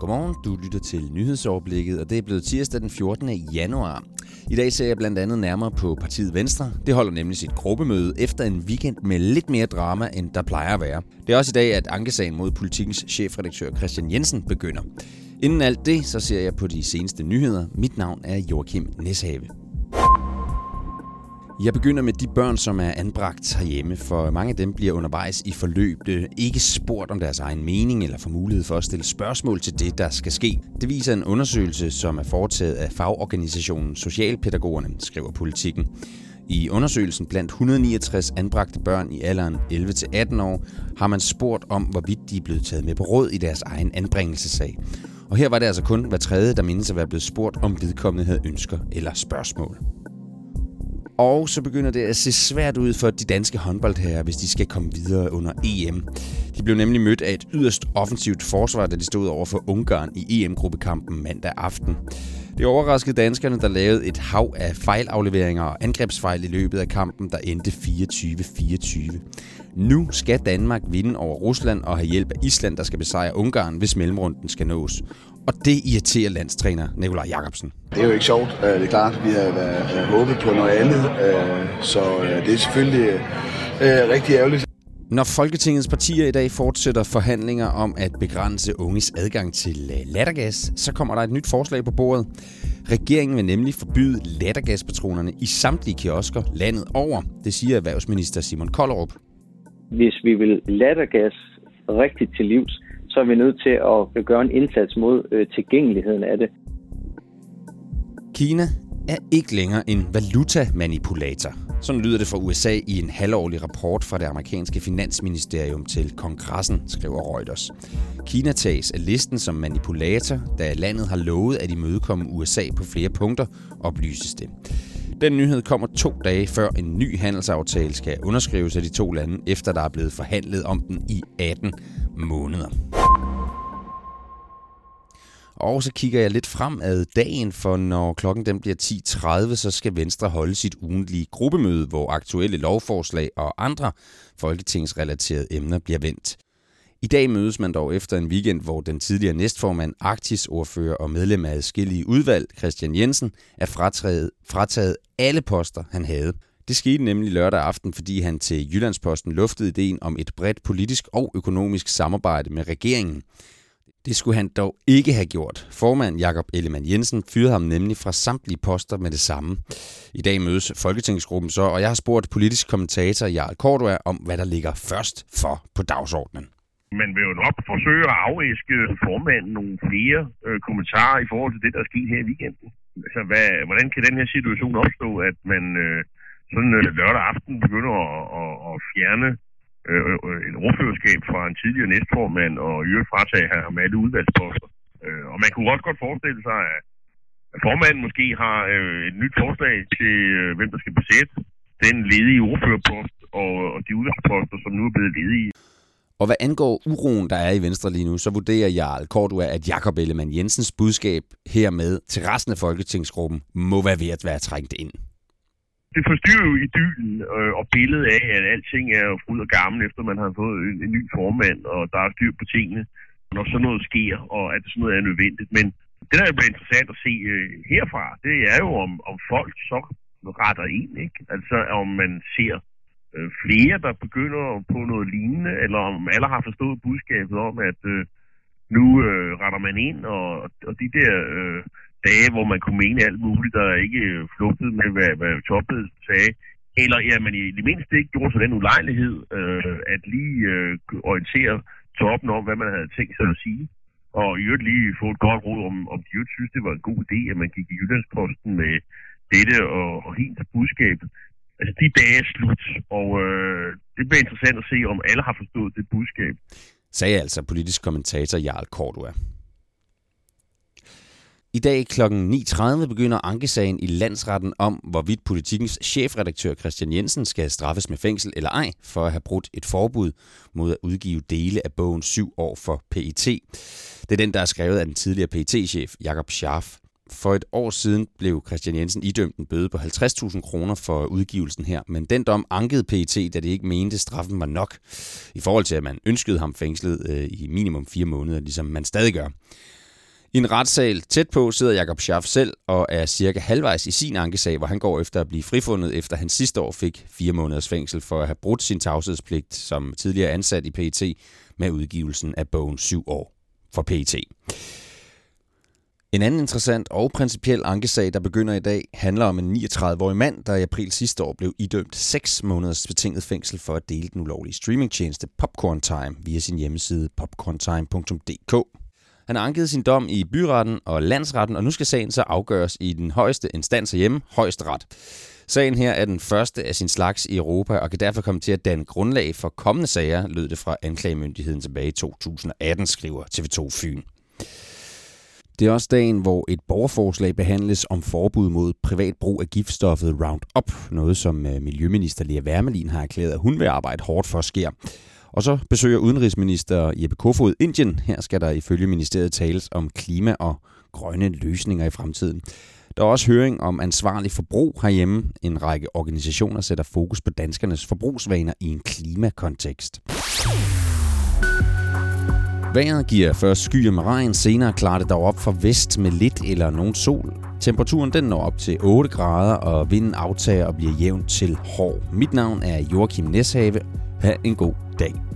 Godmorgen, du lytter til nyhedsoverblikket, og det er blevet tirsdag den 14. januar. I dag ser jeg blandt andet nærmere på partiet Venstre. Det holder nemlig sit gruppemøde efter en weekend med lidt mere drama, end der plejer at være. Det er også i dag, at ankesagen mod politikens chefredaktør Christian Jensen begynder. Inden alt det, så ser jeg på de seneste nyheder. Mit navn er Joachim Neshave. Jeg begynder med de børn, som er anbragt herhjemme, for mange af dem bliver undervejs i forløbet ikke spurgt om deres egen mening eller får mulighed for at stille spørgsmål til det, der skal ske. Det viser en undersøgelse, som er foretaget af fagorganisationen Socialpædagogerne, skriver politikken. I undersøgelsen blandt 169 anbragte børn i alderen 11-18 år har man spurgt om, hvorvidt de er blevet taget med på råd i deres egen anbringelsessag. Og her var det altså kun hver tredje, der mindes at være blevet spurgt, om vedkommende havde ønsker eller spørgsmål. Og så begynder det at se svært ud for de danske håndboldherrer, hvis de skal komme videre under EM. De blev nemlig mødt af et yderst offensivt forsvar, da de stod over for Ungarn i EM-gruppekampen mandag aften. Det overraskede danskerne, der lavede et hav af fejlafleveringer og angrebsfejl i løbet af kampen, der endte 24-24. Nu skal Danmark vinde over Rusland og have hjælp af Island, der skal besejre Ungarn, hvis mellemrunden skal nås. Og det irriterer landstræner Nikolaj Jakobsen. Det er jo ikke sjovt. Øh, det er klart, vi har øh, håbet på noget andet, øh, så det er selvfølgelig rigtig ærgerligt. Når Folketingets partier i dag fortsætter forhandlinger om at begrænse unges adgang til lattergas, så kommer der et nyt forslag på bordet. Regeringen vil nemlig forbyde lattergaspatronerne i samtlige kiosker landet over, det siger erhvervsminister Simon Kollerup. Hvis vi vil lattergas rigtigt til livs, så er vi nødt til at gøre en indsats mod øh, tilgængeligheden af det. Kina er ikke længere en valutamanipulator. Sådan lyder det fra USA i en halvårlig rapport fra det amerikanske finansministerium til kongressen, skriver Reuters. Kina tages af listen som manipulator, da landet har lovet at imødekomme USA på flere punkter, oplyses det. Den nyhed kommer to dage før en ny handelsaftale skal underskrives af de to lande, efter der er blevet forhandlet om den i 18 måneder. Og så kigger jeg lidt fremad dagen, for når klokken den bliver 10.30, så skal Venstre holde sit ugentlige gruppemøde, hvor aktuelle lovforslag og andre folketingsrelaterede emner bliver vendt. I dag mødes man dog efter en weekend, hvor den tidligere næstformand, Arktis-ordfører og medlem af adskillige udvalg, Christian Jensen, er frataget, frataget alle poster, han havde. Det skete nemlig lørdag aften, fordi han til Jyllandsposten luftede ideen om et bredt politisk og økonomisk samarbejde med regeringen. Det skulle han dog ikke have gjort. Formand Jakob Ellemann Jensen fyrede ham nemlig fra samtlige poster med det samme. I dag mødes Folketingsgruppen så, og jeg har spurgt politisk kommentator Jarl Cordua om, hvad der ligger først for på dagsordenen. Man vil jo nok forsøge at afæske formanden nogle flere øh, kommentarer i forhold til det, der er sket her i weekenden. Altså, hvad, hvordan kan den her situation opstå, at man øh, sådan øh, lørdag aften begynder at, at, at fjerne øh, øh, øh et ordførerskab fra en tidligere næstformand og i øvrigt fratage med alle udvalgsposter. Øh, og man kunne også godt forestille sig, at formanden måske har øh, et nyt forslag til, øh, hvem der skal besætte den ledige ordførerpost og, og de udvalgsposter, som nu er blevet ledige. Og hvad angår uroen, der er i Venstre lige nu, så vurderer Jarl Kortua, at Jakob Ellemann Jensens budskab hermed til resten af Folketingsgruppen må være ved at være trængt ind. Det forstyrrer jo idyllen øh, og billedet af, at alting er fryd og gammel, efter man har fået en, en ny formand, og der er styr på tingene, når sådan noget sker, og at sådan noget er nødvendigt. Men det, der bliver interessant at se øh, herfra, det er jo, om, om folk så retter ind, ikke? Altså, om man ser øh, flere, der begynder på noget lignende, eller om alle har forstået budskabet om, at øh, nu øh, retter man ind, og, og de der øh, dage, hvor man kunne mene alt muligt, der ikke øh, flugtede med, hvad, hvad toppet sagde, eller ja, man i det mindste ikke gjorde sig den ulejlighed, øh, at lige øh, orientere toppen om, hvad man havde tænkt sig at sige. Og i øvrigt lige få et godt råd om, om de øvrigt synes, det var en god idé, at man gik i Jyllandsposten med dette og, og helt budskab altså de dage er slut, og øh, det bliver interessant at se, om alle har forstået det budskab. Sagde altså politisk kommentator Jarl Cordua. I dag kl. 9.30 begynder ankesagen i landsretten om, hvorvidt politikens chefredaktør Christian Jensen skal straffes med fængsel eller ej, for at have brudt et forbud mod at udgive dele af bogen 7 år for PET. Det er den, der er skrevet af den tidligere PET-chef Jakob Scharf. For et år siden blev Christian Jensen idømt en bøde på 50.000 kroner for udgivelsen her, men den dom ankede PET, da det ikke mente, at straffen var nok, i forhold til at man ønskede ham fængslet øh, i minimum fire måneder, ligesom man stadig gør. I en retssal tæt på sidder Jakob Schaff selv og er cirka halvvejs i sin ankesag, hvor han går efter at blive frifundet, efter han sidste år fik fire måneders fængsel for at have brudt sin tavshedspligt som tidligere ansat i PET med udgivelsen af bogen 7 år for PET. En anden interessant og principiel ankesag, der begynder i dag, handler om en 39-årig mand, der i april sidste år blev idømt 6 måneders betinget fængsel for at dele den ulovlige streamingtjeneste Popcorn Time via sin hjemmeside popcorntime.dk. Han har anket sin dom i byretten og landsretten, og nu skal sagen så afgøres i den højeste instans hjemme, højesteret. Sagen her er den første af sin slags i Europa, og kan derfor komme til at danne grundlag for kommende sager, lød det fra anklagemyndigheden tilbage i 2018, skriver TV2 Fyn. Det er også dagen, hvor et borgerforslag behandles om forbud mod privat brug af giftstoffet Roundup, noget som øh, Miljøminister Lea Wermelin har erklæret, at hun vil arbejde hårdt for sker. Og så besøger udenrigsminister Jeppe Kofod Indien. Her skal der ifølge ministeriet tales om klima og grønne løsninger i fremtiden. Der er også høring om ansvarlig forbrug herhjemme. En række organisationer sætter fokus på danskernes forbrugsvaner i en klimakontekst. Vejret giver først skyer med regn, senere klarer det dog op fra vest med lidt eller nogen sol. Temperaturen den når op til 8 grader, og vinden aftager og bliver jævnt til hård. Mit navn er Joachim Neshave. Ha' en god dag.